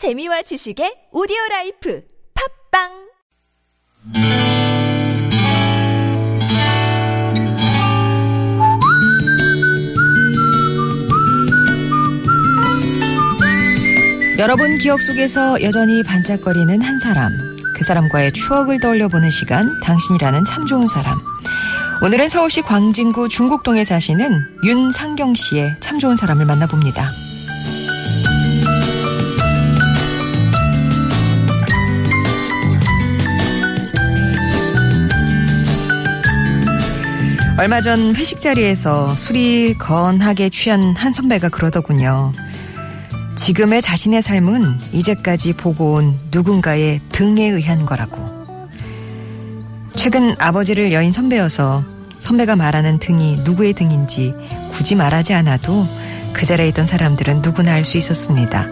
재미와 지식의 오디오 라이프 팝빵 여러분 기억 속에서 여전히 반짝거리는 한 사람. 그 사람과의 추억을 떠올려 보는 시간, 당신이라는 참 좋은 사람. 오늘은 서울시 광진구 중곡동에 사시는 윤상경 씨의 참 좋은 사람을 만나봅니다. 얼마 전 회식 자리에서 술이 건하게 취한 한 선배가 그러더군요. 지금의 자신의 삶은 이제까지 보고 온 누군가의 등에 의한 거라고. 최근 아버지를 여인 선배여서 선배가 말하는 등이 누구의 등인지 굳이 말하지 않아도 그 자리에 있던 사람들은 누구나 알 수 있었습니다.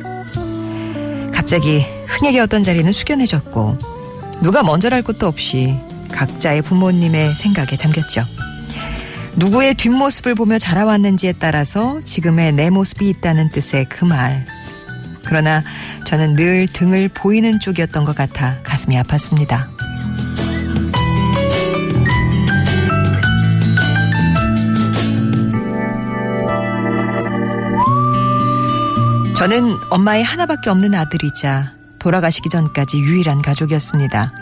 갑자기 흔히었던 자리는 숙연해졌고 누가 먼저랄 것도 없이 각자의 부모님의 생각에 잠겼죠. 누구의 뒷모습을 보며 자라왔는지에 따라서 지금의 내 모습이 있다는 뜻의 그 말. 그러나 저는 늘 등을 보이는 쪽이었던 것 같아 가슴이 아팠습니다. 저는 엄마의 하나밖에 없는 아들이자 돌아가시기 전까지 유일한 가족이었습니다.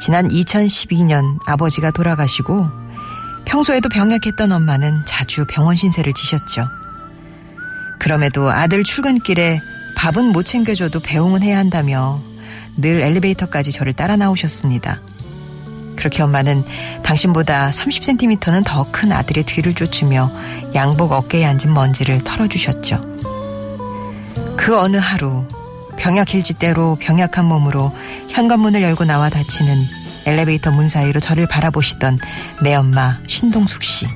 지난 2012년 아버지가 돌아가시고 평소에도 병약했던 엄마는 자주 병원 신세를 지셨죠. 그럼에도 아들 출근길에 밥은 못 챙겨줘도 배웅은 해야 한다며 늘 엘리베이터까지 저를 따라 나오셨습니다. 그렇게 엄마는 당신보다 30cm는 더 큰 아들의 뒤를 쫓으며 양복 어깨에 앉은 먼지를 털어주셨죠. 그 어느 하루 병약일지대로 병약한 몸으로 현관문을 열고 나와 닫히는 엘리베이터 문 사이로 저를 바라보시던 내 엄마 신동숙 씨.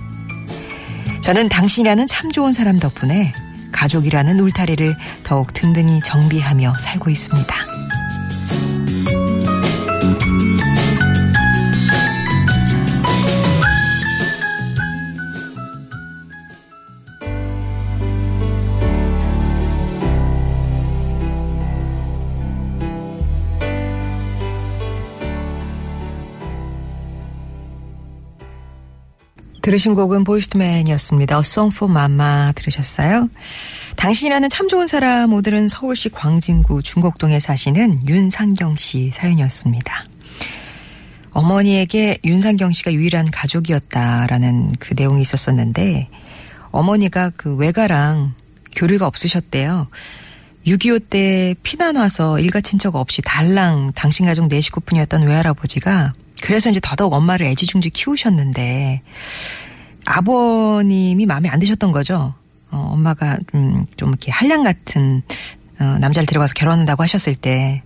저는 당신이라는 참 좋은 사람 덕분에 가족이라는 울타리를 더욱 든든히 정비하며 살고 있습니다. 들으신 곡은 보이스트맨이었습니다. For Mama 들으셨어요? 당신이라는 참 좋은 사람 오늘은 서울시 광진구 중곡동에 사시는 윤상경 씨 사연이었습니다. 어머니에게 윤상경 씨가 유일한 가족이었다라는 그 내용이 있었었는데 어머니가 그 외가랑 교류가 없으셨대요. 6.25 때 피난 와서 일가 친척 없이 달랑 당신 가족 네 식구뿐이었던 외할아버지가 그래서 이제 더더욱 엄마를 애지중지 키우셨는데 아버님이 마음에 안 드셨던 거죠. 어, 엄마가 음, 좀 이렇게 한량 같은 어, 남자를 데려가서 결혼한다고 하셨을 때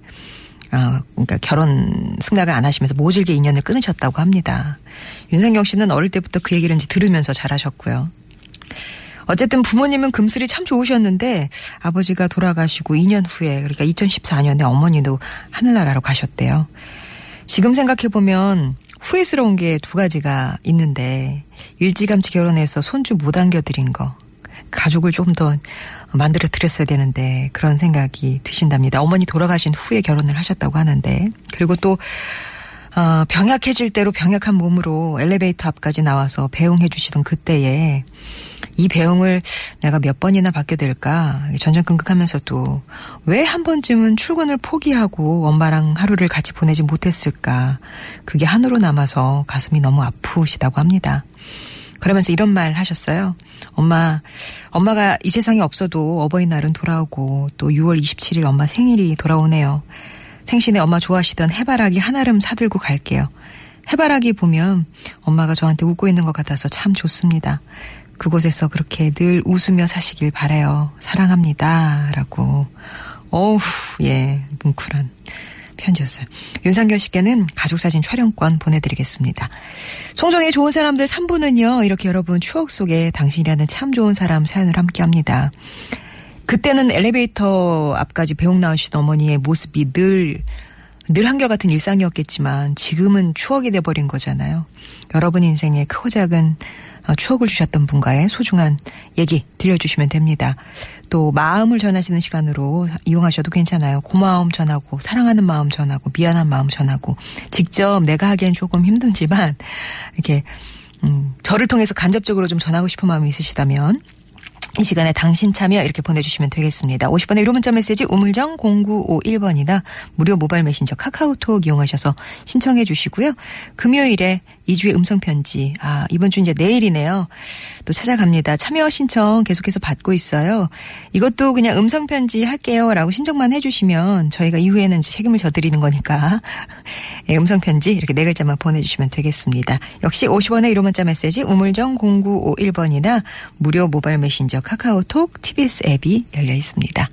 어, 그러니까 결혼 승낙을 안 하시면서 모질게 인연을 끊으셨다고 합니다. 윤상경 씨는 어릴 때부터 그 얘기를 이제 들으면서 잘하셨고요. 어쨌든 부모님은 금슬이 참 좋으셨는데 아버지가 돌아가시고 2년 후에 그러니까 2014년에 어머니도 하늘나라로 가셨대요. 지금 생각해보면 후회스러운 게 두 가지가 있는데 일찌감치 결혼해서 손주 못 안겨드린 거 가족을 좀 더 만들어 드렸어야 되는데 그런 생각이 드신답니다. 어머니 돌아가신 후에 결혼을 하셨다고 하는데 그리고 또 어, 병약해질 대로 병약한 몸으로 엘리베이터 앞까지 나와서 배웅해 주시던 그때에 이 배웅을 내가 몇 번이나 받게 될까 전전긍긍하면서도 왜 한 번쯤은 출근을 포기하고 엄마랑 하루를 같이 보내지 못했을까 그게 한으로 남아서 가슴이 너무 아프시다고 합니다. 그러면서 이런 말 하셨어요. 엄마, 엄마가 이 세상에 없어도 어버이날은 돌아오고 또 6월 27일 엄마 생일이 돌아오네요. 생신에 엄마 좋아하시던 해바라기 한아름 사들고 갈게요. 해바라기 보면 엄마가 저한테 웃고 있는 것 같아서 참 좋습니다. 그곳에서 그렇게 늘 웃으며 사시길 바래요. 사랑합니다. 라고. 어우, 예, 뭉클한 편지였어요. 윤상결 씨께는 가족사진 촬영권 보내드리겠습니다. 송정의 좋은 사람들 3부는요, 이렇게 여러분 추억 속에 당신이라는 참 좋은 사람 사연을 함께 합니다. 그때는 엘리베이터 앞까지 배웅 나오시던 어머니의 모습이 늘 늘 한결같은 일상이었겠지만 지금은 추억이 돼버린 거잖아요. 여러분 인생에 크고 작은 어, 추억을 주셨던 분과의 소중한 얘기 들려주시면 됩니다. 또 마음을 전하시는 시간으로 이용하셔도 괜찮아요. 고마움 전하고 사랑하는 마음 전하고 미안한 마음 전하고 직접 내가 하기엔 조금 힘들지만 이렇게 음, 저를 통해서 간접적으로 좀 전하고 싶은 마음이 있으시다면 이 시간에 당신 참여 이렇게 보내주시면 되겠습니다. 50번의 1호 문자 메시지 우물정 0951번이나 무료 모바일 메신저 카카오톡 이용하셔서 신청해 주시고요. 금요일에 2주의 음성편지. 아, 이번 주 이제 내일이네요. 또 찾아갑니다. 참여 신청 계속해서 받고 있어요. 이것도 그냥 음성편지 할게요. 라고 신청만 해주시면 저희가 이후에는 책임을 져드리는 거니까. 예, 음성편지 이렇게 네 글자만 보내주시면 되겠습니다. 역시 50원의 1호 문자 메시지 우물정 0951번이나 무료 모바일 메신저 카카오톡 TBS 앱이 열려 있습니다.